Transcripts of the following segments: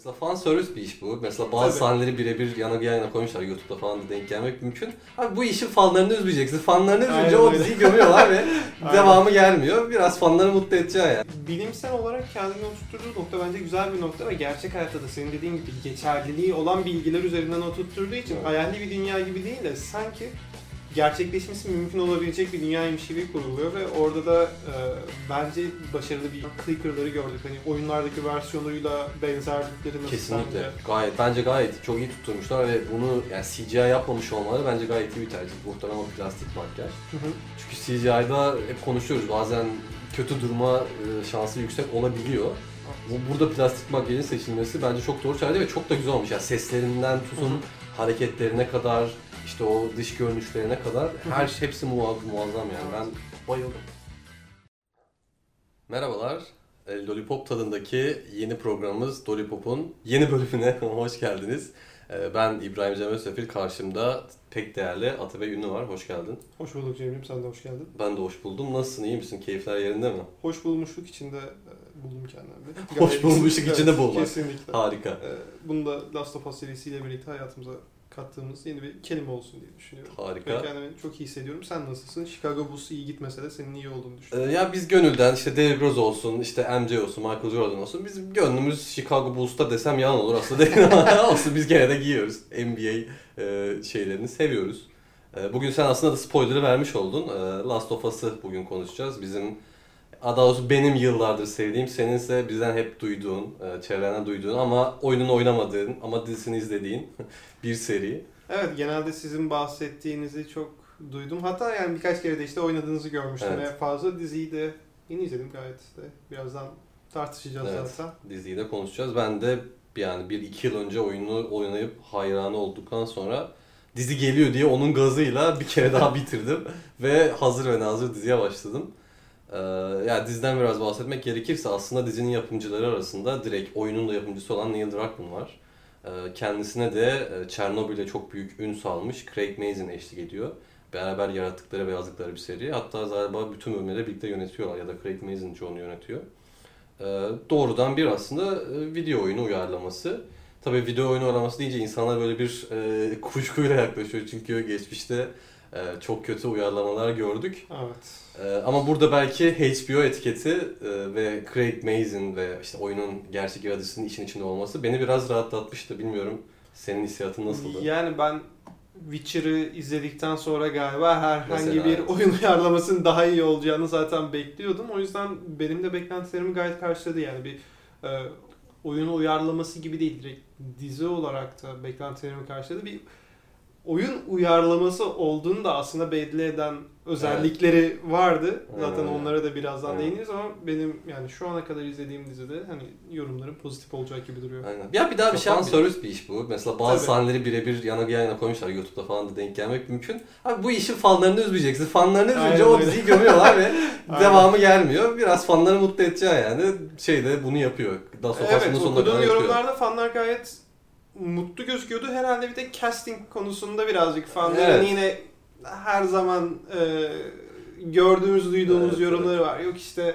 Mesela fan service bir iş bu. Mesela bazı Tabii. sahneleri birebir yana yana koymuşlar. YouTube'da falan da denk gelmek mümkün. Abi bu işin fanlarını üzmeyeceksin. Fanlarını üzünce Aynen o öyle. diziyi gömüyorlar ve devamı gelmiyor. Biraz fanları mutlu edeceksin yani. Bilimsel olarak kendini oturtturduğu nokta bence güzel bir nokta ve gerçek hayatta da senin dediğin gibi geçerliliği olan bilgiler üzerinden oturtturduğu için Evet. hayalli bir dünya gibi değil de sanki gerçekleşmesi mümkün olabilecek bir dünyaymış gibi kuruluyor ve orada da e, bence başarılı bir clicker'ları gördük. Hani oyunlardaki versiyonuyla benzerlikleri nasıl Kesinlikle. sence? Gayet bence gayet çok iyi tutturmuşlar ve bunu yani CGI yapmamış olmaları bence gayet iyi bir tercih. Muhtemelen plastik makyaj. Hı hı. Çünkü CGI'da hep konuşuyoruz. Bazen kötü durma e, şansı yüksek olabiliyor. Bu burada plastik makyajın seçilmesi bence çok doğru tercih ve çok da güzel olmuş. Yani seslerinden tutun Hı hı. hareketlerine kadar, işte o dış görünüşlerine kadar her şey hepsi muazzam, muazzam yani. Ben bayıldım. Merhabalar. E, Lollipop tadındaki yeni programımız Lollipop'un yeni bölümüne hoş geldiniz. E, Ben İbrahim Cem Özsefil, karşımda pek değerli Atabey Ünlü var. Hoş geldin. Hoş bulduk Cemil'im, sen de hoş geldin. Ben de hoş buldum. Nasılsın, iyi misin? Keyifler yerinde mi? Hoş bulmuşluk içinde e, buldum kendimi. Hoş bulmuşluk içinde bulmak. Kesinlikle. Harika. Bunu da Last of Us serisiyle birlikte hayatımıza kattığımız yeni bir kelime olsun diye düşünüyorum. Harika. Ben kendimi çok iyi hissediyorum. Sen nasılsın? Chicago Bulls iyi gitmese de senin iyi olduğunu Ee, düşünüyorum. ya biz gönülden işte Derrick Rose olsun, işte MJ olsun, Michael Jordan olsun. Bizim gönlümüz Chicago Bulls'ta desem yalan olur aslında değil ama olsun biz gene de giyiyoruz. NBA e, şeylerini seviyoruz. E, bugün sen aslında da spoiler'ı vermiş oldun. E, Last of Us'ı bugün konuşacağız. Bizim daha doğrusu benim yıllardır sevdiğim, seninse bizden hep duyduğun, e, çevrenden duyduğun ama oyununu oynamadığın ama dizisini izlediğin bir seri. Evet genelde sizin bahsettiğinizi çok duydum. Hatta yani birkaç kere de işte oynadığınızı görmüştüm Evet. ve fazla diziyi de yeni izledim gayet de. Birazdan tartışacağız Evet. zaten. diziyi de konuşacağız. Ben de yani bir iki yıl önce oyunu oynayıp hayranı olduktan sonra dizi geliyor diye onun gazıyla bir kere daha bitirdim ve hazır ve nazır diziye başladım. Ee, yani diziden biraz bahsetmek gerekirse aslında dizinin yapımcıları arasında direkt oyunun da yapımcısı olan Neil Druckmann var. Ee, kendisine de e, Çernobil'e çok büyük ün salmış Craig Mazin eşlik ediyor. Beraber yarattıkları ve yazdıkları bir seri. Hatta galiba bütün bölümleri birlikte yönetiyorlar ya da Craig Mazin çoğunu yönetiyor. Ee, doğrudan bir aslında e, video oyunu uyarlaması. Tabii video oyunu uyarlaması deyince insanlar böyle bir e, kuşkuyla yaklaşıyor çünkü geçmişte e, çok kötü uyarlamalar gördük. Evet. E, ama burada belki HBO etiketi e, ve Craig Mazin ve işte oyunun gerçek iradesinin işin içinde olması beni biraz rahatlatmıştı. Bilmiyorum senin hissiyatın nasıldı? Yani ben Witcher'ı izledikten sonra galiba herhangi Mesela, bir evet. oyun uyarlamasının daha iyi olacağını zaten bekliyordum. O yüzden benim de beklentilerimi gayet karşıladı. Yani bir e, oyun uyarlaması gibi değil. Direkt dizi olarak da beklentilerimi karşıladı. Bir oyun uyarlaması olduğunu da aslında belli eden özellikleri vardı. Zaten Aynen. onlara da birazdan Aynen. değiniriz ama benim yani şu ana kadar izlediğim dizide hani yorumlarım pozitif olacak gibi duruyor. Aynen. Ya bir daha bir Yapan fan bir- service bir iş bu. Mesela bazı Tabii. sahneleri birebir yana yana koymuşlar. YouTube'da falan da denk gelmek mümkün. Abi bu işin fanlarını üzmeyeceksin. Fanlarını üzünce Aynen o diziyi gömüyorlar ve devamı gelmiyor. Biraz fanları mutlu edeceksin yani. Şey de bunu yapıyor. Daha sonra Evet sonuna okuduğum yorumlarda fanlar gayet mutlu gözüküyordu. Herhalde bir de casting konusunda birazcık fanların Evet. yine her zaman e, gördüğümüz, duyduğumuz Evet, yorumları var. Yok işte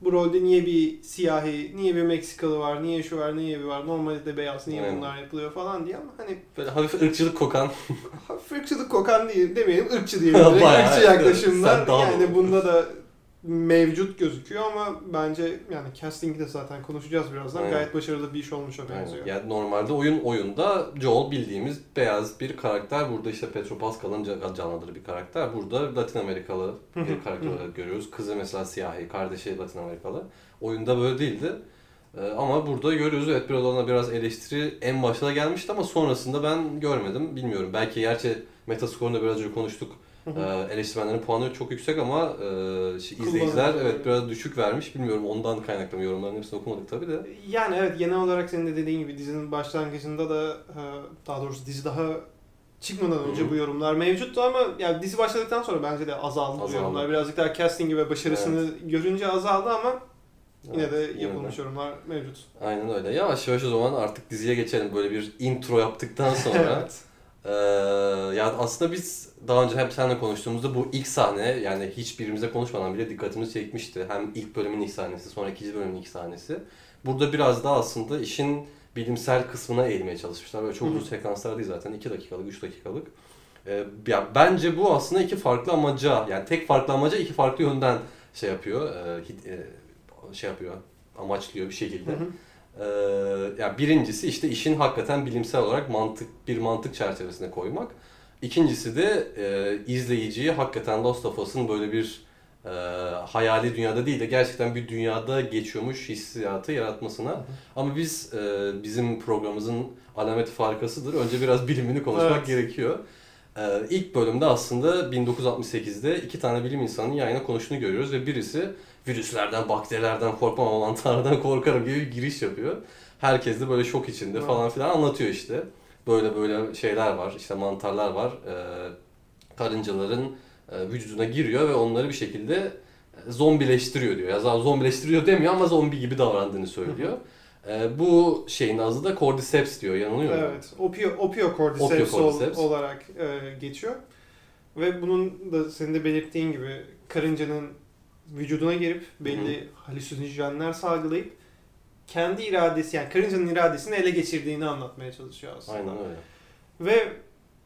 bu rolde niye bir siyahi, niye bir Meksikalı var, niye şu var, niye bir var, normalde de beyaz, niye Aynen. bunlar yapılıyor falan diye ama hani Böyle hafif ırkçılık kokan. hafif ırkçılık kokan değil demeyelim, ırkçı diyelim. Bayağı, ırkçı evet, yaklaşımlar yani bunda da mevcut gözüküyor ama bence yani casting'i de zaten konuşacağız birazdan. Aynen. Gayet başarılı bir iş olmuşa benziyor. Yani normalde oyun oyunda Joel bildiğimiz beyaz bir karakter. Burada işte Petro Pascal'ın ca- canlandırdığı bir karakter. Burada Latin Amerikalı bir karakter olarak görüyoruz. Kızı mesela siyahi, kardeşi Latin Amerikalı. Oyunda böyle değildi. Ee, ama burada görüyoruz evet biraz ona biraz eleştiri en başta gelmişti ama sonrasında ben görmedim. Bilmiyorum. Belki gerçi Metascore'da biraz önce konuştuk. Ee, eleştirmenlerin puanı çok yüksek ama e, Kullanıcı. izleyiciler evet biraz düşük vermiş. Bilmiyorum ondan kaynaklı mı yorumların hepsini okumadık tabii de. Yani evet genel olarak senin de dediğin gibi dizinin başlangıcında da e, daha doğrusu dizi daha çıkmadan önce Hı hı. bu yorumlar mevcuttu ama yani dizi başladıktan sonra bence de azaldı, bu Azaldı. yorumlar. Birazcık daha castingi ve başarısını görünce azaldı ama yine de Evet, yapılmış yorumlar mevcut. Aynen öyle. Yavaş yavaş o zaman artık diziye geçelim. Böyle bir intro yaptıktan sonra. evet. Ee, yani aslında biz daha önce hep seninle konuştuğumuzda bu ilk sahne yani hiçbirimize konuşmadan bile dikkatimizi çekmişti. Hem ilk bölümün ilk sahnesi sonra ikinci bölümün ilk sahnesi. Burada biraz daha aslında işin bilimsel kısmına eğilmeye çalışmışlar. Böyle çok uzun sekanslar değil zaten 2 dakikalık 3 dakikalık. Ee, ya bence bu aslında iki farklı amaca yani tek farklı amaca iki farklı yönden şey yapıyor. e, e, şey yapıyor amaçlıyor bir şekilde. Hı hı. Ee, yani birincisi işte işin hakikaten bilimsel olarak mantık bir mantık çerçevesine koymak. İkincisi de e, izleyiciyi hakikaten Last of Us'ın böyle bir e, hayali dünyada değil de gerçekten bir dünyada geçiyormuş hissiyatı yaratmasına. Ama biz e, bizim programımızın alameti farikasıdır. Önce biraz bilimini konuşmak Evet. gerekiyor. E, ilk bölümde aslında 1968'de iki tane bilim insanının yayına konuştuğunu görüyoruz ve birisi virüslerden, bakterilerden korkmam ama mantarlardan korkarım gibi bir giriş yapıyor. Herkes de böyle şok içinde Evet. falan filan anlatıyor işte. Böyle böyle şeyler var, işte mantarlar var. E, karıncaların e, vücuduna giriyor ve onları bir şekilde e, zombileştiriyor diyor. Ya zombileştiriyor demiyor ama zombi gibi davrandığını söylüyor. E, bu şeyin adı da Cordyceps diyor. Yanılıyor muyum? Evet. Opio, opiocordyceps, Opiocordyceps. ol- olarak e, geçiyor. Ve bunun da senin de belirttiğin gibi karıncanın vücuduna girip belli halüsinojenler salgılayıp kendi iradesi yani karıncanın iradesini ele geçirdiğini anlatmaya çalışıyor aslında. Aynen öyle. Ve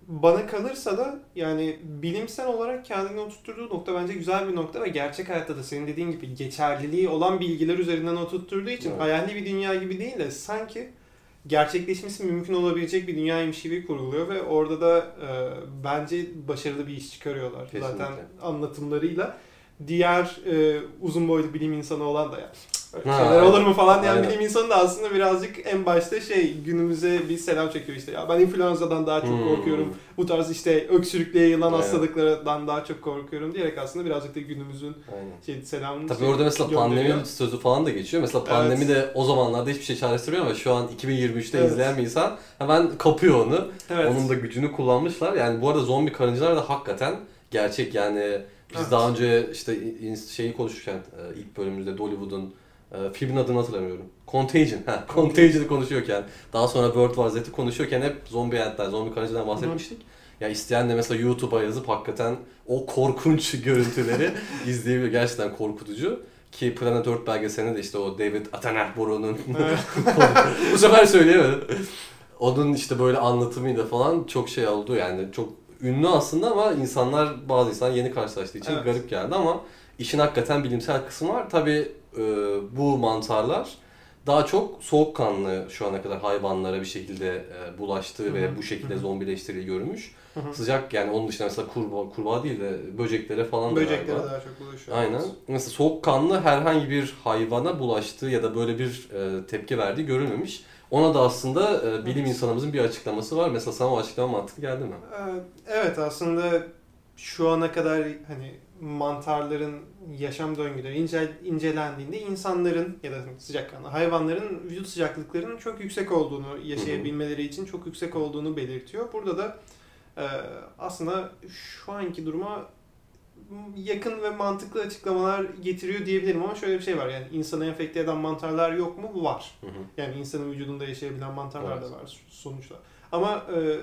bana kalırsa da yani bilimsel olarak kendini oturtturduğu nokta bence güzel bir nokta ve gerçek hayatta da senin dediğin gibi geçerliliği olan bilgiler üzerinden oturtturduğu için Evet. hayali bir dünya gibi değil de sanki gerçekleşmesi mümkün olabilecek bir dünyaymış gibi kuruluyor ve orada da e, bence başarılı bir iş çıkarıyorlar Kesinlikle. zaten anlatımlarıyla. Diğer e, uzun boylu bilim insanı olan da ya şeyler aynen. olur mu falan diyen Aynen. bilim insanı da aslında birazcık en başta şey günümüze bir selam çekiyor işte ya ben influenza'dan daha çok Hmm. korkuyorum bu tarz işte öksürükle yayılan Evet. hastalıklardan daha çok korkuyorum diyerek aslında birazcık da günümüzün Aynen. şey, selamını Tabii şey orada mesela gönderiyor. pandemi sözü falan da geçiyor. Mesela pandemi Evet. de o zamanlarda hiçbir şey çağrıştırmıyor ama şu an 2023'te Evet. izleyen bir insan hemen kapıyor onu. Evet. Onun da gücünü kullanmışlar. Yani bu arada zombi karıncalar da hakikaten gerçek yani biz Evet. daha önce işte şeyi konuşurken e, ilk bölümümüzde Dollywood'un e, filmin adını hatırlamıyorum. Contagion. Ha, Contagion'ı konuşuyorken daha sonra World War Z'yi konuşuyorken hep zombi hayatlar, zombi karıncadan bahsetmiştik. Ya isteyen de mesela YouTube'a yazıp hakikaten o korkunç görüntüleri izleyebilir. Gerçekten korkutucu. Ki Planet 4 belgeselinde de işte o David Attenborough'un bu sefer söyleyemedim. Onun işte böyle anlatımıyla falan çok şey oldu yani çok ünlü aslında ama insanlar bazı insan yeni karşılaştığı için Evet. garip geldi ama işin hakikaten bilimsel kısmı var. Tabi bu mantarlar daha çok soğukkanlı şu ana kadar hayvanlara bir şekilde e, bulaştığı ve bu şekilde Hı hı. zombileştirildiği görülmüş. Sıcak yani onun dışında mesela kurbağa, kurbağa değil de böceklere falan da Böceklere galiba. daha çok bulaşıyor. Aynen. Mesela soğukkanlı herhangi bir hayvana bulaştığı ya da böyle bir e, tepki verdiği görülmemiş. Ona da aslında e, bilim Evet. insanımızın bir açıklaması var. Mesela sana o açıklama mantıklı geldi mi? Ee, Evet aslında şu ana kadar hani mantarların yaşam döngüleri ince, incelendiğinde insanların ya da sıcakkanlı hayvanların vücut sıcaklıklarının çok yüksek olduğunu yaşayabilmeleri için çok yüksek olduğunu belirtiyor. Burada da e, aslında şu anki duruma yakın ve mantıklı açıklamalar getiriyor diyebilirim ama şöyle bir şey var yani insanı enfekte eden mantarlar yok mu? Var. Hı hı. Yani insanın vücudunda yaşayabilen mantarlar Evet. da var sonuçta. Ama e,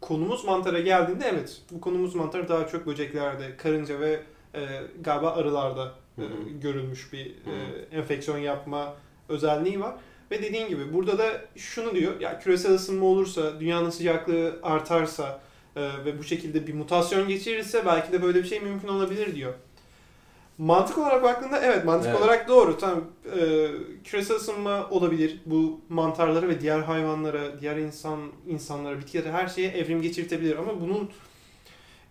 konumuz mantara geldiğinde evet bu konumuz mantar daha çok böceklerde, karınca ve e, galiba arılarda e, görülmüş bir e, enfeksiyon yapma özelliği var. Ve dediğin gibi burada da şunu diyor ya küresel ısınma olursa, dünyanın sıcaklığı artarsa e, ve bu şekilde bir mutasyon geçirirse belki de böyle bir şey mümkün olabilir diyor. Mantık olarak baktığında evet mantık Evet. olarak doğru. Tamam e, küresel ısınma olabilir. Bu mantarlara ve diğer hayvanlara, diğer insan insanlara, bitkilere her şeye evrim geçirtebilir ama bunun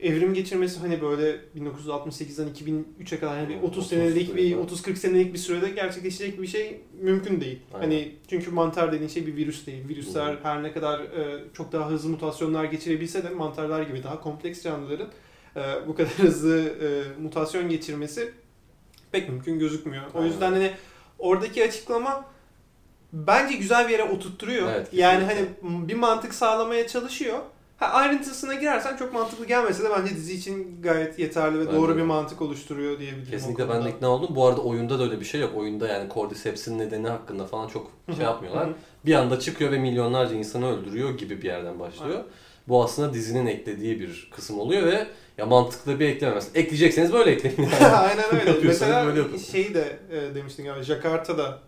evrim geçirmesi hani böyle 1968'den 2003'e kadar yani bir 30 30 senelik bir sürede. 30-40 senelik bir sürede gerçekleşecek bir şey mümkün değil. Aynen. Hani çünkü mantar dediğin şey bir virüs değil. Virüsler Hı. her ne kadar e, çok daha hızlı mutasyonlar geçirebilse de mantarlar gibi daha kompleks canlıların e, bu kadar hızlı e, mutasyon geçirmesi pek mümkün gözükmüyor. O Aynen. yüzden hani oradaki açıklama bence güzel bir yere oturtturuyor. Evet, yani hani bir mantık sağlamaya çalışıyor. Ha, ayrıntısına girersen çok mantıklı gelmese de bence dizi için gayet yeterli ve Bence doğru de. bir mantık oluşturuyor diyebilirim. Kesinlikle ben de ikna oldum. Bu arada oyunda da öyle bir şey yok. Oyunda yani Cordyceps'in nedeni hakkında falan çok şey yapmıyorlar. Bir anda çıkıyor ve milyonlarca insanı öldürüyor gibi bir yerden başlıyor. Aynen. Bu aslında dizinin eklediği bir kısım oluyor ve ya mantıklı bir ekleme. Mesela ekleyecekseniz böyle ekleyin. Yani. Aynen öyle. Mesela böyle yapın. şeyi de e, demiştin galiba Jakarta'da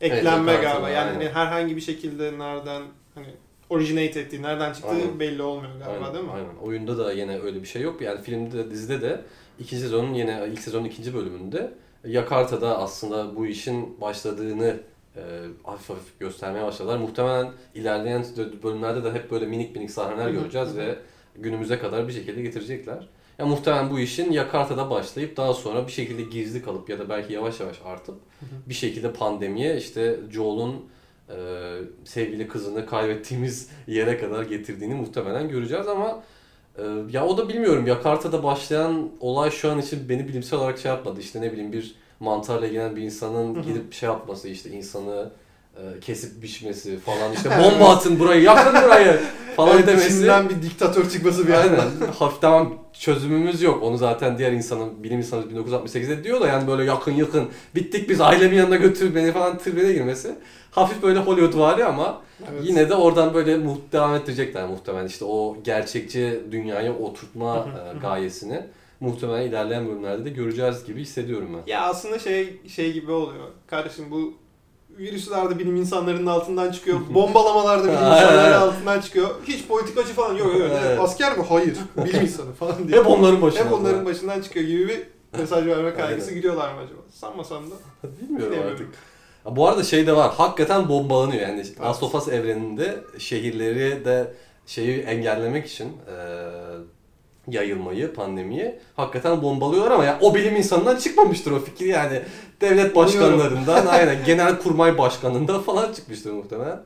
eklenme Evet, galiba. Yani aynen. hani herhangi bir şekilde nereden hani originate ettiği, nereden çıktığı Aynen. belli olmuyor galiba aynen, değil mi? Aynen. Oyunda da yine öyle bir şey yok. Yani filmde, dizide de ikinci sezonun yine ilk sezonun ikinci bölümünde Yakarta'da aslında bu işin başladığını e, hafif hafif göstermeye başladılar. Muhtemelen ilerleyen bölümlerde de hep böyle minik minik sahneler göreceğiz ve günümüze kadar bir şekilde getirecekler. Ya muhtemelen bu işin Yakarta'da başlayıp daha sonra bir şekilde gizli kalıp ya da belki yavaş yavaş artıp bir şekilde pandemiye işte Joel'un e, sevgili kızını kaybettiğimiz yere kadar getirdiğini muhtemelen göreceğiz ama e, ya o da bilmiyorum. Yakarta'da başlayan olay şu an için beni bilimsel olarak şey yapmadı. İşte ne bileyim bir mantarla ilgilenen bir insanın gidip şey yapması işte insanı kesip biçmesi falan işte bomba atın burayı yakın burayı falan Evet, demesi. içinden bir diktatör çıkması bir Aynen. Hafif tamam çözümümüz yok. Onu zaten diğer insanın, bilim insanı 1968'de diyor da yani böyle yakın yakın bittik biz ailemin yanına götür beni falan tribüne girmesi. Hafif böyle Hollywood vari ama Evet. yine de oradan böyle mu- devam ettirecekler muhtemelen. İşte o gerçekçi dünyaya oturtma e, gayesini muhtemelen ilerleyen bölümlerde de göreceğiz gibi hissediyorum ben. Ya aslında şey şey gibi oluyor. Kardeşim bu virüsler de bilim insanlarının altından çıkıyor. Bombalamalar da bilim insanlarının altından çıkıyor. Hiç politikacı falan yok. yok. Evet. Asker mi? Hayır. Bilim insanı falan diye. Hep onların başına. Hep onların başından çıkıyor gibi bir mesaj verme kaygısı gidiyorlar mı acaba? Sanmasam da. Bilmiyorum Bilemiyorum. artık. Bu arada şey de var. Hakikaten bombalanıyor. Yani Evet. Last of Us evreninde şehirleri de şeyi engellemek için e, yayılmayı, pandemiyi hakikaten bombalıyorlar ama ya o bilim insanından çıkmamıştır o fikir yani. Devlet başkanlarından, aynen genel kurmay başkanından falan çıkmıştır muhtemelen.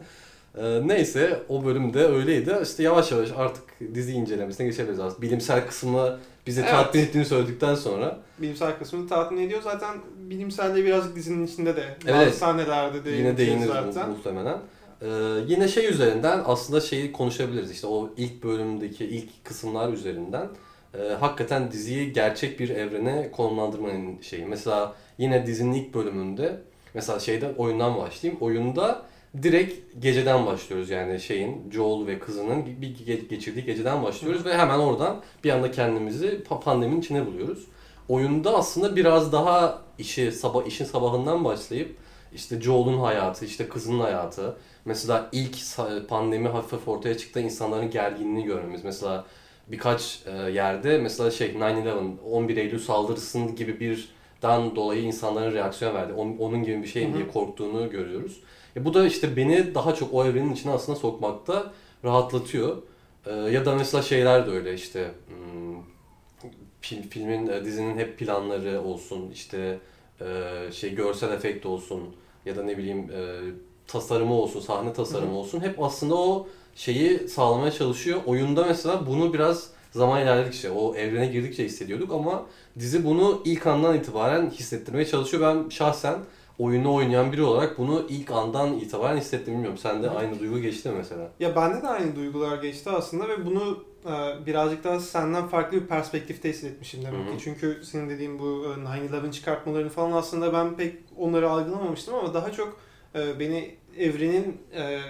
E, neyse o bölümde öyleydi. İşte yavaş yavaş artık dizi incelemesine geçebiliriz aslında. Bilimsel kısmı bizi Evet. tatmin ettiğini söyledikten sonra Bilimsel kısmını tatmin ediyor. Zaten bilimsel de birazcık dizinin içinde de. Bazı Evet. sahnelerde de Yine değiniriz zaten. mu- muhtemelen. Ee, yine şey üzerinden aslında şeyi konuşabiliriz. İşte o ilk bölümdeki ilk kısımlar üzerinden e, hakikaten diziyi gerçek bir evrene konumlandırmanın şeyi. Mesela yine dizinin ilk bölümünde mesela şeyden oyundan başlayayım. Oyunda direkt geceden başlıyoruz yani şeyin Joel ve kızının bir ge- geçirdiği geceden başlıyoruz ve hemen oradan bir anda kendimizi pa- pandeminin içine buluyoruz. Oyunda aslında biraz daha işi sabah işin sabahından başlayıp işte Joel'un hayatı, işte kızının hayatı. Mesela ilk pandemi hafif hafif ortaya çıktı insanların gerginliğini görmemiz. Mesela birkaç e, yerde mesela şey 9-11, 11 Eylül saldırısının gibi bir dan dolayı insanların reaksiyon verdi. On- Onun gibi bir şey hı. diye korktuğunu görüyoruz. E bu da işte beni daha çok o evrenin içine aslında sokmakta rahatlatıyor. E, ya da mesela şeyler de öyle işte hmm, fil- filmin, e, dizinin hep planları olsun, işte e, şey görsel efekt olsun ya da ne bileyim e, tasarımı olsun, sahne tasarımı Hı hı. olsun hep aslında o şeyi sağlamaya çalışıyor. Oyunda mesela bunu biraz zaman ilerledikçe, o evrene girdikçe hissediyorduk ama dizi bunu ilk andan itibaren hissettirmeye çalışıyor. Ben şahsen oyunu oynayan biri olarak bunu ilk andan itibaren hissettim. Bilmiyorum sende aynı duygu geçti mi mesela? Ya bende de aynı duygular geçti aslında ve bunu birazcık daha senden farklı bir perspektifte hissetmişim demek Hı hı. ki. Çünkü senin dediğin bu e, 9-11 çıkartmalarını falan aslında ben pek onları algılamamıştım ama daha çok e, beni evrenin e,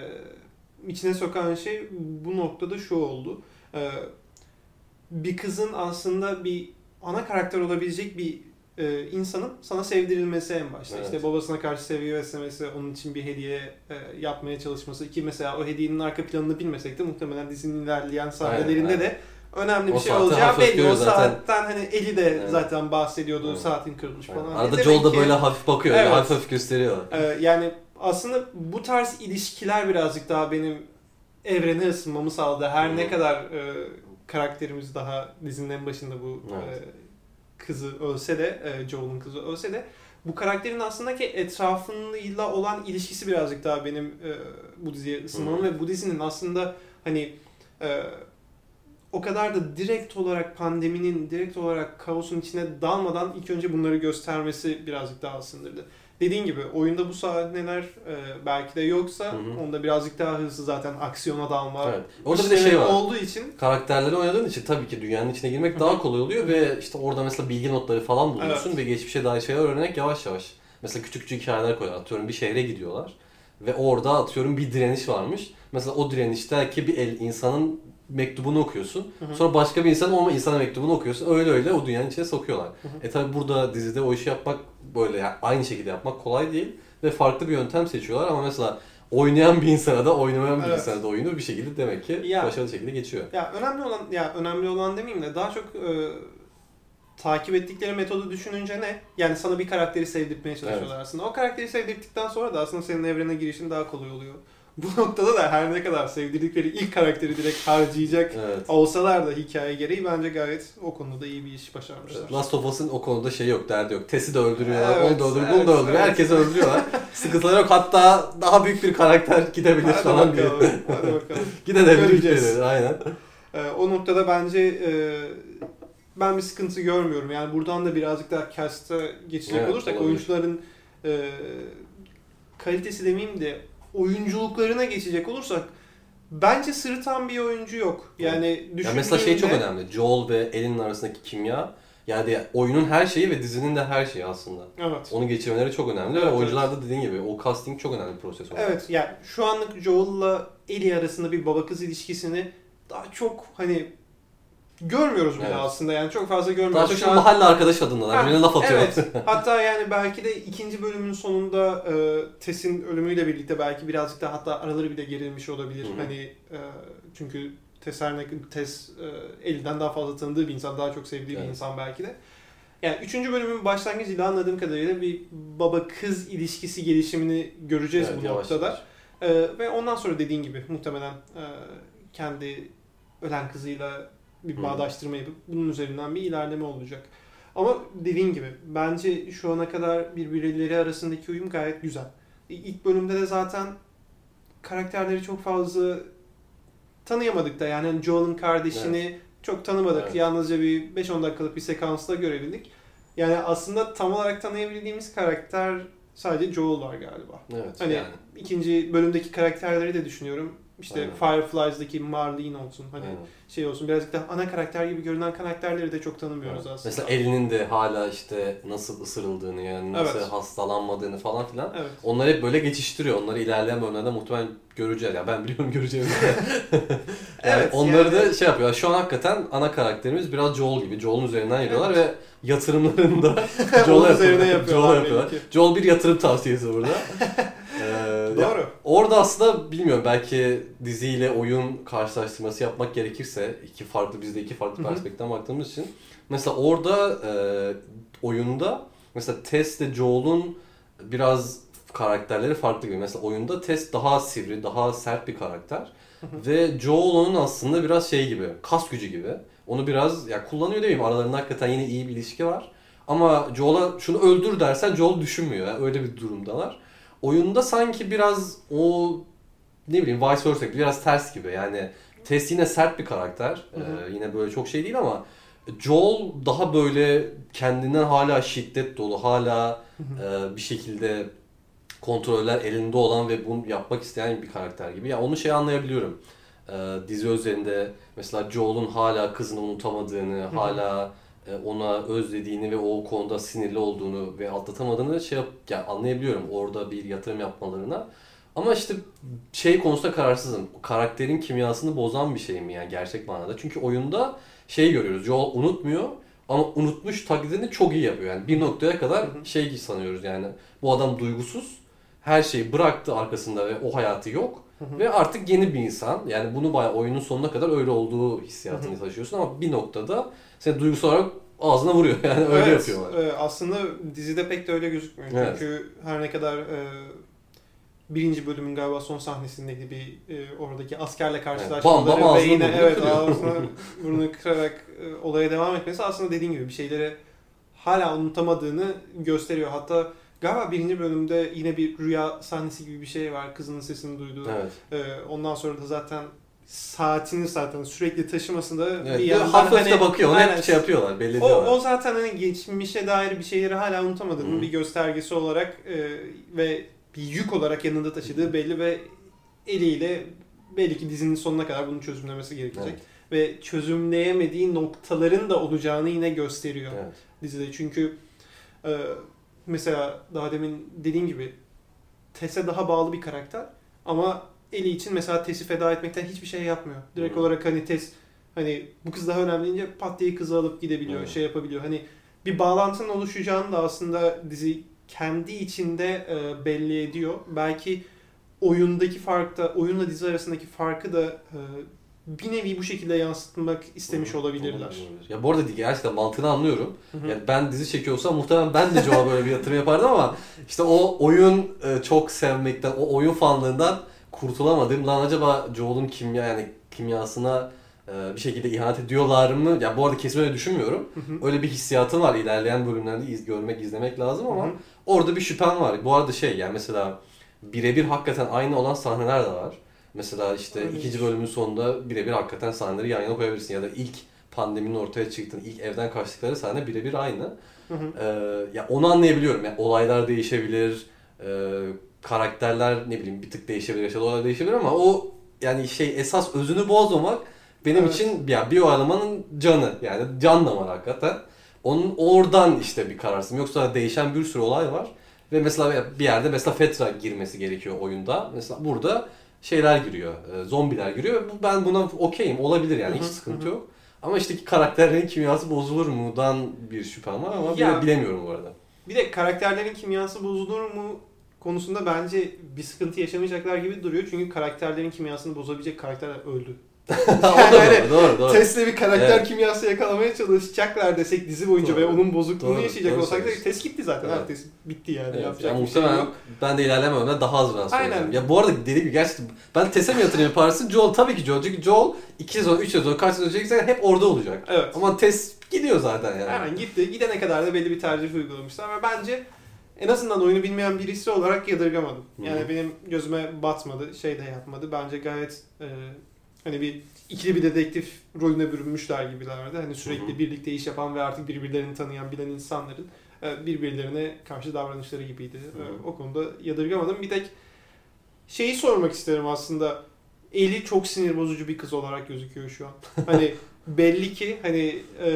içine sokan şey bu noktada şu oldu. E, bir kızın aslında bir ana karakter olabilecek bir e, insanın sana sevdirilmesi en başta. Evet. İşte babasına karşı sevgi beslemesi, onun için bir hediye e, yapmaya çalışması ki mesela o hediyenin arka planını bilmesek de muhtemelen dizinin ilerleyen sahnelerinde aynen. de önemli bir O şey olacağı belli. O zaten. saatten hani Eli de Evet. zaten bahsediyordu. Evet. Saatin kırılmış falan. Arada Demek Joel da böyle hafif bakıyor, Evet. hafif hafif gösteriyor. ee, yani aslında bu tarz ilişkiler birazcık daha benim evrene ısınmamı sağladı. Her Hı. ne kadar e, karakterimiz daha dizinin en başında bu Evet. e, kızı ölse de, e, Joel'un kızı ölse de bu karakterin aslında ki etrafıyla olan ilişkisi birazcık daha benim e, bu diziye ısınmam ve bu dizinin aslında hani e, o kadar da direkt olarak pandeminin, direkt olarak kaosun içine dalmadan ilk önce bunları göstermesi birazcık daha ısındırdı. Dediğin gibi oyunda bu sahneler e, belki de yoksa Hı hı. onda birazcık daha hızlı zaten aksiyona dalma. Evet. Orada bir de şey var. olduğu için karakterleri oynadığın için tabii ki dünyanın içine girmek daha kolay oluyor ve işte orada mesela bilgi notları falan buluyorsun ve geçmişe dair şeyler öğrenerek yavaş yavaş. Mesela küçük küçük hikayeler koyuyorlar. Atıyorum bir şehre gidiyorlar ve orada atıyorum bir direniş varmış. Mesela o direnişteki bir el insanın mektubunu okuyorsun. Hı hı. Sonra başka bir insan o insana mektubunu okuyorsun. Öyle öyle o dünyanın içine sokuyorlar. Hı hı. E tabi burada dizide o işi yapmak böyle yani aynı şekilde yapmak kolay değil. ve farklı bir yöntem seçiyorlar ama mesela oynayan bir insana da oynamayan bir Evet. insana da oyunu bir şekilde demek ki Ya. başarılı şekilde geçiyor. Ya önemli olan ya önemli olan demeyeyim de daha çok e, takip ettikleri metodu düşününce ne? Yani sana bir karakteri sevdirtmeye çalışıyorlar aslında. O karakteri sevdirdikten sonra da aslında senin evrene girişin daha kolay oluyor. Bu noktada da her ne kadar sevdirdikleri ilk karakteri direkt harcayacak Evet. olsalar da hikaye gereği bence gayet o konuda iyi bir iş başarmışlar. Last of Us'ın o konuda şey yok, derdi yok. Tess'i de öldürüyorlar, Evet, onu da öldürüyor, evet, bunu da öldürüyor. evet. Herkesi öldürüyorlar. Sıkıntıları yok. Hatta daha büyük bir karakter gidebilir Hadi falan diye. hadi bakalım. Gidebilir, Aynen. Ee, o noktada bence e, ben bir sıkıntı görmüyorum. Yani buradan da birazcık daha cast'a geçecek Evet, olursak olabilir. oyuncuların e, kalitesi demeyeyim de oyunculuklarına geçecek olursak bence sırıtan bir oyuncu yok. Yani Ya mesela şey çok önemli. Joel ve Ellie'nin arasındaki kimya yani oyunun her şeyi ve dizinin de her şeyi aslında. Evet. Onu geçirmeleri çok önemli Evet, ve oyuncular da dediğin gibi o casting çok önemli bir proses olarak. Evet yani şu anlık Joel'la Ellie arasında bir baba kız ilişkisini daha çok hani görmüyoruz bile Evet. aslında yani çok fazla Daha görmüyoruz. çok Şu şu an- mahalle arkadaş adındalar. Birbirine laf atıyor. Evet. Hatta yani belki de ikinci bölümün sonunda e, Tess'in ölümüyle birlikte belki birazcık da hatta araları bile gerilmiş olabilir. Hı hı. Hani e, çünkü Tess her Tess e, Ellie'den daha fazla tanıdığı bir insan, daha çok sevdiği bir Evet. insan belki de. Yani üçüncü bölümün başlangıcıyla anladığım kadarıyla bir baba kız ilişkisi gelişimini göreceğiz Evet, bu yavaş noktada. yavaş. E, ve ondan sonra dediğin gibi muhtemelen e, kendi ölen kızıyla bir bağdaştırma yapıp bunun üzerinden bir ilerleme olacak. Ama dediğin gibi bence şu ana kadar birbirleri arasındaki uyum gayet güzel. İlk bölümde de zaten karakterleri çok fazla tanıyamadık da yani hani Joel'ın kardeşini çok tanımadık. Evet. Yalnızca bir 5-10 dakikalık bir sekansta görebildik. Yani aslında tam olarak tanıyabildiğimiz karakter sadece Joel var galiba. Evet Hani yani. ikinci bölümdeki karakterleri de düşünüyorum. İşte Aynen. Fireflies'daki Marlene olsun hani Aynen. şey olsun birazcık daha ana karakter gibi görünen karakterleri de çok tanımıyoruz Evet. aslında. Mesela Ellie'nin de hala işte nasıl ısırıldığını yani nasıl Evet. hastalanmadığını falan filan. Evet. Onları hep böyle geçiştiriyor. Onları ilerleyen bölümlerde muhtemelen göreceğiz. Ya ben biliyorum göreceğiz. yani Evet, onları yani- da şey yapıyor. Şu an hakikaten ana karakterimiz biraz Joel gibi. Joel'un üzerinden yürüyorlar Evet. ve yatırımlarını da üzerine yapıyorlar. Joel'a yapıyorlar. Joel bir yatırım tavsiyesi burada. Ya Doğru. Orada aslında bilmiyorum belki diziyle oyun karşılaştırması yapmak gerekirse iki farklı bizde iki farklı perspektiften baktığımız için mesela orada e, oyunda mesela Tess ile Joel'un biraz karakterleri farklı gibi. Mesela oyunda Tess daha sivri, daha sert bir karakter ve Joel onun aslında biraz şey gibi, kas gücü gibi. Onu biraz ya kullanıyor demeyeyim aralarında hakikaten yine iyi bir ilişki var. Ama Joel'a şunu öldür dersen Joel düşünmüyor. Yani öyle bir durumdalar. Oyunda sanki biraz o ne bileyim vice versa biraz ters gibi. Yani Tess yine sert bir karakter. Hı hı. Ee, yine böyle çok şey değil ama Joel daha böyle kendinden hala şiddet dolu, hala e, bir şekilde kontroller elinde olan ve bunu yapmak isteyen bir karakter gibi. Ya onu şey anlayabiliyorum. Ee, dizi üzerinde mesela Joel'un hala kızını unutamadığını, hala ona özlediğini ve o konuda sinirli olduğunu ve atlatamadığını şey yap, yani anlayabiliyorum orada bir yatırım yapmalarına. Ama işte şey konusunda kararsızım. Karakterin kimyasını bozan bir şey mi yani gerçek manada? Çünkü oyunda şey görüyoruz. Joel unutmuyor ama unutmuş taklidini çok iyi yapıyor. Yani bir noktaya kadar Hı hı. şey sanıyoruz yani. Bu adam duygusuz. Her şeyi bıraktı arkasında ve o hayatı yok. Hı hı. Ve artık yeni bir insan. Yani bunu bayağı oyunun sonuna kadar öyle olduğu hissiyatını Hı taşıyorsun ama bir noktada seni duygusal olarak ağzına vuruyor. Yani öyle evet, yapıyorlar. e, aslında dizide pek de öyle gözükmüyor. Evet. Çünkü her ne kadar e, birinci bölümün galiba son sahnesindeki bir e, oradaki askerle karşılaşmaları Bam bam ve yine evet ağzını burnunu kırarak e, olaya devam etmesi aslında dediğin gibi bir şeyleri hala unutamadığını gösteriyor. Hatta galiba birinci bölümde yine bir rüya sahnesi gibi bir şey var. Kızının sesini duyduğu. Evet. E, ondan sonra da zaten saatini zaten sürekli taşımasında evet. bir yandan hafif hani- de bakıyor. Onu Aynen. şey yapıyorlar. Belli o, o zaten hani geçmişe dair bir şeyleri hala unutamadığının Hı. bir göstergesi olarak e, ve bir yük olarak yanında taşıdığı belli ve eliyle belli ki dizinin sonuna kadar bunu çözümlemesi gerekecek. Evet. Ve çözümleyemediği noktaların da olacağını yine gösteriyor Evet. dizide. Çünkü e, mesela daha demin dediğim gibi Tess'e daha bağlı bir karakter ama Eli için mesela Tess'i feda etmekten hiçbir şey yapmıyor. Direkt Hı. olarak hani Tess hani bu kız daha önemli deyince pat diye kızı alıp gidebiliyor, Hı. şey yapabiliyor. Hani bir bağlantının oluşacağını da aslında dizi kendi içinde e, belli ediyor. Belki oyundaki fark da oyunla dizi arasındaki farkı da e, bir nevi bu şekilde yansıtmak istemiş olabilirler. Ya bu arada gerçekten mantığını anlıyorum. Hı hı. Yani ben dizi çekiyorsam muhtemelen ben de Joel'a böyle bir yatırım yapardım ama işte o oyun e, çok sevmekten, o oyun fanlığından kurtulamadım. Lan acaba Joel'un kimya yani kimyasına e, bir şekilde ihanet ediyorlar mı? Ya bu arada kesin öyle düşünmüyorum. Hı hı. Öyle bir hissiyatım var ilerleyen bölümlerde iz, görmek, izlemek lazım ama Hı hı. orada bir şüphem var. Bu arada şey yani mesela birebir hakikaten aynı olan sahneler de var. Mesela işte Öyle. ikinci bölümün sonunda birebir hakikaten sahneleri yan yana koyabilirsin. Ya da ilk pandeminin ortaya çıktığın, ilk evden kaçtıkları sahne birebir aynı. Hı hı. Ee, ya onu anlayabiliyorum. Yani olaylar değişebilir, e, karakterler ne bileyim bir tık değişebilir, yaşadığı olaylar değişebilir ama o yani şey esas özünü bozmamak benim Evet. için ya bir oyalamanın canı yani can damarı hakikaten. Onun oradan işte bir kararsın. Yoksa değişen bir sürü olay var. Ve mesela bir yerde mesela Fetra girmesi gerekiyor oyunda. Mesela burada şeyler giriyor, e, zombiler giriyor. Ben buna okeyim, olabilir yani hiç sıkıntı yok. Ama işte karakterlerin kimyası bozulur mu'dan bir şüphem var ama Ya- bile- bilemiyorum bu arada. Bir de karakterlerin kimyası bozulur mu konusunda bence bir sıkıntı yaşamayacaklar gibi duruyor. Çünkü karakterlerin kimyasını bozabilecek karakterler öldü. Yani doğru, doğru, doğru. Tesla bir karakter Evet. kimyası yakalamaya çalışacaklar desek dizi boyunca Doğru. ve onun bozukluğunu Doğru, yaşayacak doğru olsak da test gitti zaten. Evet. Test bitti yani. Evet, Yapacak yani bir şey yok. ben de ilerlememden daha az ben. Aynen. Ya bu arada dediğim gibi gerçekten ben Tess'e mi yatırım yaparsın? Joel tabii ki Joel. Çünkü Joel 2 sezon, 3 sezon, kaç sezon çekecekse hep orada olacak. Evet. Ama Tess gidiyor zaten yani. Hemen gitti. Gidene kadar da belli bir tercih uygulamışlar ve bence en azından oyunu bilmeyen birisi olarak yadırgamadım. Yani Hı hı. benim gözüme batmadı, şey de yapmadı. Bence gayet e, hani bir ikili bir dedektif rolüne bürünmüşler gibilerdi. Hani sürekli Hı hı. birlikte iş yapan ve artık birbirlerini tanıyan, bilen insanların e, birbirlerine karşı davranışları gibiydi. E. O konuda yadırgamadım. Bir tek şeyi sormak isterim aslında. Eli çok sinir bozucu bir kız olarak gözüküyor şu an. Hani belli ki hani e,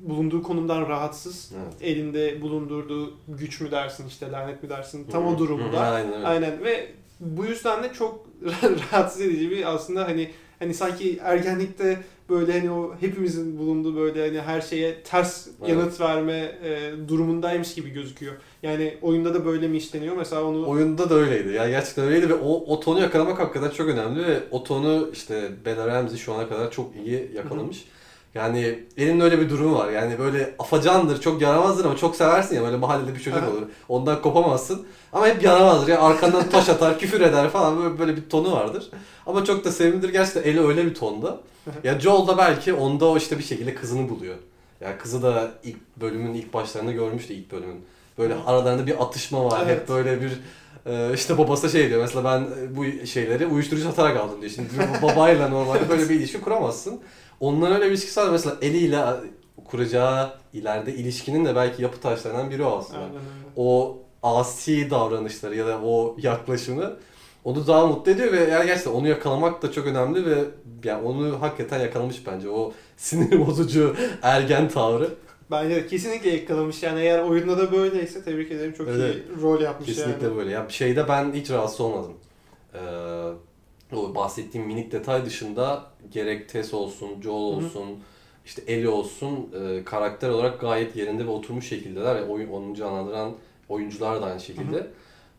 bulunduğu konumdan rahatsız. Evet. Elinde bulundurduğu güç mü dersin işte lanet mi dersin tam o durumda. Aynen öyle. Aynen ve bu yüzden de çok rahatsız edici bir aslında hani hani sanki ergenlikte böyle hani o hepimizin bulunduğu böyle hani her şeye ters Evet. yanıt verme e, durumundaymış gibi gözüküyor. Yani oyunda da böyle mi işleniyor? Mesela onu Oyunda da öyleydi. Yani gerçekten öyleydi ve o, o tonu yakalamak hakikaten çok önemli ve o tonu işte Bella Ramsey şu ana kadar çok iyi yakalamış. Yani elinin öyle bir durumu var. Yani böyle afacandır, çok yaramazdır ama çok seversin ya böyle mahallede bir çocuk olur. Ondan kopamazsın. Ama hep yaramazdır. Yani arkandan taş atar, küfür eder falan böyle, böyle bir tonu vardır. Ama çok da sevimlidir. Gerçekten eli öyle bir tonda. Ya Joel da belki onda o işte bir şekilde kızını buluyor. Ya kızı da ilk bölümün ilk başlarında görmüştü ilk bölümün. Böyle aralarında bir atışma var. Evet. Hep böyle bir e, işte babası da şey diyor mesela ben e, bu şeyleri uyuşturucu satarak aldım diyor. Şimdi babayla normalde böyle bir ilişki kuramazsın. Onların öyle bir ilişkisi var. Mesela eliyle kuracağı ileride ilişkinin de belki yapı taşlarından biri o aslında. Aynen öyle. O asi davranışları ya da o yaklaşımı onu daha mutlu ediyor ve yani gerçekten onu yakalamak da çok önemli ve yani onu hakikaten yakalamış bence o sinir bozucu ergen tavrı. Bence de kesinlikle yakalamış. Yani eğer oyunda da böyleyse tebrik ederim. Çok Evet. iyi rol yapmış Kesinlikle yani. böyle. Ya şeyde ben hiç rahatsız olmadım. Ee, o bahsettiğim minik detay dışında gerek Tess olsun, Joel olsun, işte Ellie olsun e, karakter olarak gayet yerinde ve oturmuş şekildeler ve oyun, onu canlandıran oyuncular da aynı şekilde.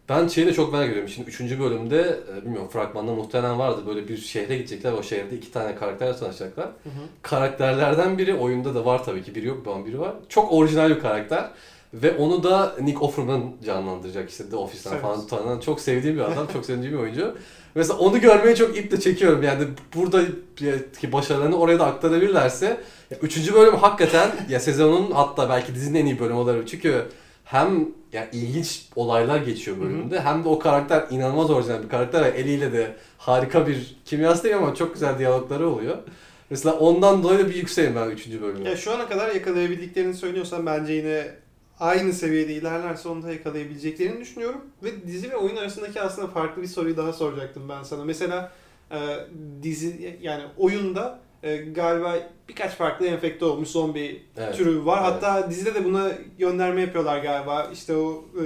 Ben şeyi de çok merak ediyorum. Şimdi 3. bölümde e, bilmiyorum fragmanda muhtemelen vardı. Böyle bir şehre gidecekler. O şehirde iki tane karakterle tanışacaklar. Hı hı. Karakterlerden biri oyunda da var tabii ki. Biri yok ama biri var. Çok orijinal bir karakter. Ve onu da Nick Offerman canlandıracak işte The Office'ten Evet. falan tanınan çok sevdiğim bir adam, çok sevdiğim bir oyuncu. Mesela onu görmeye çok iple çekiyorum. Yani buradaki başarılarını oraya da aktarabilirlerse. Ya üçüncü bölüm hakikaten ya sezonun hatta belki dizinin en iyi bölümü olabilir. Çünkü hem ya ilginç olaylar geçiyor bölümde hem de o karakter inanılmaz orijinal bir karakter ve eliyle de harika bir kimyası değil ama çok güzel diyalogları oluyor. Mesela ondan dolayı da bir yükseğim ben 3. bölümde. Ya şu ana kadar yakalayabildiklerini söylüyorsan bence yine aynı seviyede ilerlerse onu da yakalayabileceklerini düşünüyorum. Ve dizi ve oyun arasındaki aslında farklı bir soruyu daha soracaktım ben sana. Mesela e, dizi yani oyunda e, galiba birkaç farklı enfekte olmuş zombi Evet. türü var. Evet. Hatta dizide de buna gönderme yapıyorlar galiba. İşte o e,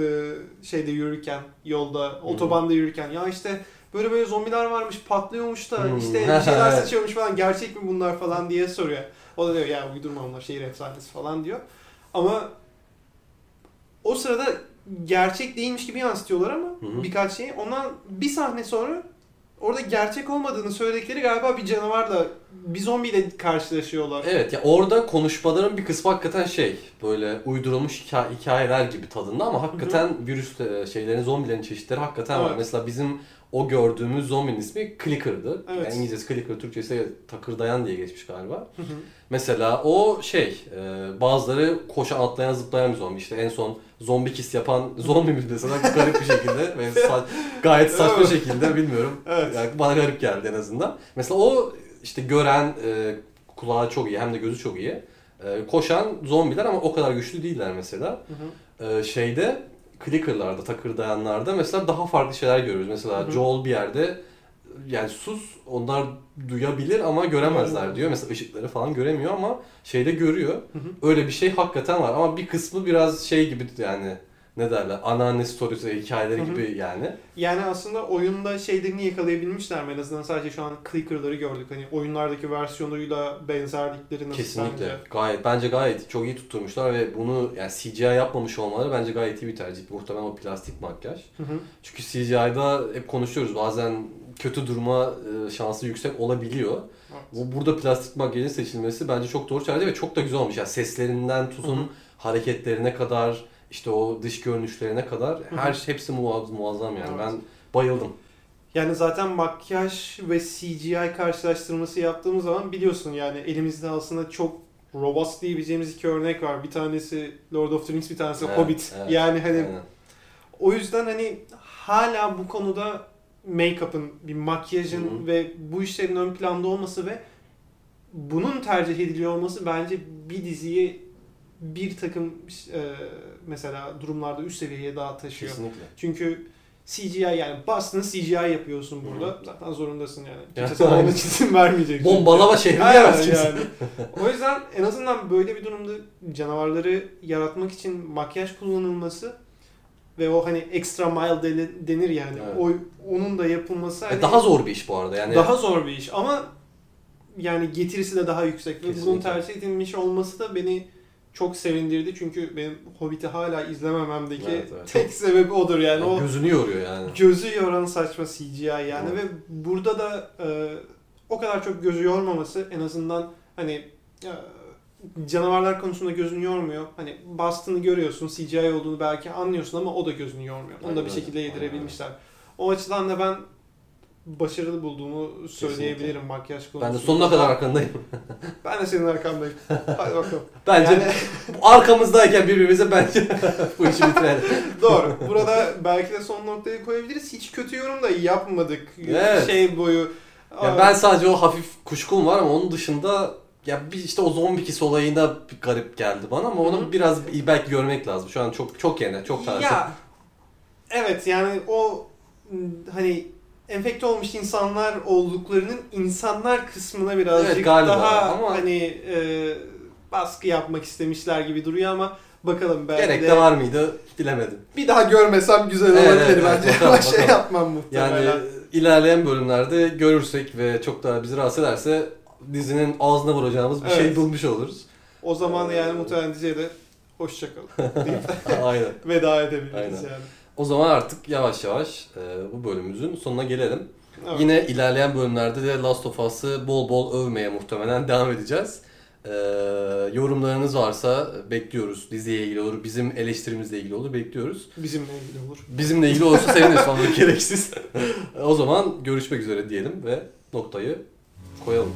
şeyde yürürken, yolda, otobanda yürürken ya işte böyle böyle zombiler varmış, patlıyormuş da Hmm. işte bir şeyler Evet. sıçıyormuş falan. Gerçek mi bunlar falan diye soruyor. O da diyor ya uydurma onlar şehir efsanesi falan diyor. Ama o sırada gerçek değilmiş gibi yansıtıyorlar ama Hı hı. birkaç şeyi. Ondan bir sahne sonra orada gerçek olmadığını söyledikleri galiba bir canavarla, bir zombiyle karşılaşıyorlar. Evet ya orada konuşmaların bir kısmı hakikaten şey böyle uydurulmuş hikaye, hikayeler gibi tadında ama hakikaten virüs e, şeylerin zombilerin çeşitleri hakikaten var. Evet. Mesela bizim o gördüğümüz zombinin ismi Clicker'dı. Evet. Yani İngilizcesi Clicker, Türkçesi takırdayan diye geçmiş galiba. Hı hı. Mesela o şey e, bazıları koşa atlayan zıplayan bir zombi işte en son zombi kiss yapan zombi mi mesela garip bir şekilde ve sa- gayet saçma şekilde bilmiyorum. Evet. Yani bana garip geldi en azından. Mesela o işte gören e, kulağı çok iyi hem de gözü çok iyi. E, koşan zombiler ama o kadar güçlü değiller mesela. Hı hı. E, şeyde clicker'larda, takırdayanlarda mesela daha farklı şeyler görüyoruz. Mesela Hı hı. Joel bir yerde yani sus onlar duyabilir ama göremezler Evet. diyor. Mesela ışıkları falan göremiyor ama şeyde görüyor. Hı hı. Öyle bir şey hakikaten var ama bir kısmı biraz şey gibi yani ne derler anneanne storiesi hikayeleri Hı hı. gibi yani. Yani aslında oyunda şeylerini yakalayabilmişler mi? En azından sadece şu an clicker'ları gördük. Hani oyunlardaki versiyonuyla benzerlikleri nasıl Kesinlikle. sence? Gayet bence gayet çok iyi tutturmuşlar ve bunu yani CGI yapmamış olmaları bence gayet iyi bir tercih. Muhtemelen o plastik makyaj. Hı hı. Çünkü CGI'da hep konuşuyoruz bazen kötü durma e, şansı yüksek olabiliyor. Evet. Bu burada plastik makyajın seçilmesi bence çok doğru tercih ve çok da güzel olmuş. Yani seslerinden tutun Hı hı. hareketlerine kadar işte o dış görünüşlerine kadar her şey hepsi muaz- muazzam yani. Evet. Ben bayıldım. Yani zaten makyaj ve CGI karşılaştırması yaptığımız zaman biliyorsun yani elimizde aslında çok robust diyebileceğimiz iki örnek var. Bir tanesi Lord of the Rings, bir tanesi Evet, Hobbit. evet. Yani hani Aynen. o yüzden hani hala bu konuda make-up'ın, bir makyajın Hı hı. ve bu işlerin ön planda olması ve bunun tercih ediliyor olması bence bir diziyi bir takım e, mesela durumlarda üst seviyeye daha taşıyor. Kesinlikle. Çünkü CGI yani bastın CGI yapıyorsun burada. Zaten zorundasın yani. Ya, Kimse sana onun için vermeyecek. Bombalama şehri Aynen yarat yani. O yüzden en azından böyle bir durumda canavarları yaratmak için makyaj kullanılması ve o hani extra mile denir yani. Evet. O onun da yapılması hani E, Daha zor bir iş bu arada yani. daha zor bir iş ama yani getirisi de daha yüksek ve bunun tercih edilmiş olması da beni çok sevindirdi çünkü benim Hobbit'i hala izlemememdeki Evet, evet. tek sebebi odur yani o Gözünü yoruyor yani. gözü yoran saçma CGI yani Evet. ve burada da e, o kadar çok gözü yormaması en azından hani e, canavarlar konusunda gözünü yormuyor. Hani bastığını görüyorsun, CGI olduğunu belki anlıyorsun ama o da gözünü yormuyor. Onu da bir şekilde yedirebilmişler. O açıdan da ben başarılı bulduğumu söyleyebilirim makyaj konusunda. Ben de sonuna kadar arkandayım. Ben de senin arkandayım. Hadi bakalım. Bence Yani arkamızdayken birbirimize bence bu işi bitirelim. doğru. Burada belki de son noktayı koyabiliriz. Hiç kötü yorum da yapmadık. Evet. Şey boyu. Ya ben sadece o hafif kuşkum var ama onun dışında ya bir işte o zombi kis olayında bir garip geldi bana ama onu Hı hı. biraz belki görmek lazım. Şu an çok çok yeni, çok taze. Ya evet yani o hani enfekte olmuş insanlar olduklarının insanlar kısmına birazcık Evet, galiba daha ama- hani e, baskı yapmak istemişler gibi duruyor ama bakalım belki Gerek de, de var mıydı bilemedim. bir daha görmesem güzel Evet, olabilir evet, bence. bakalım, şey bakalım. yapmam muhtemelen. Yani ilerleyen bölümlerde görürsek ve çok daha bizi rahatsız ederse dizinin ağzına vuracağımız bir şey Evet. bulmuş oluruz. O zaman Ee, yani muhtemelen diziye de hoşçakalın deyip Aynen. veda edebiliriz Aynen. yani. O zaman artık yavaş yavaş e, bu bölümümüzün sonuna gelelim. Evet. Yine ilerleyen bölümlerde de Last of Us'ı bol bol övmeye muhtemelen devam edeceğiz. Ee, yorumlarınız varsa bekliyoruz. Diziye ilgili olur, bizim eleştirimizle ilgili olur bekliyoruz. Bizimle ilgili olur. Bizimle ilgili olursa seviniriz ama gereksiz. o zaman görüşmek üzere diyelim ve noktayı koyalım.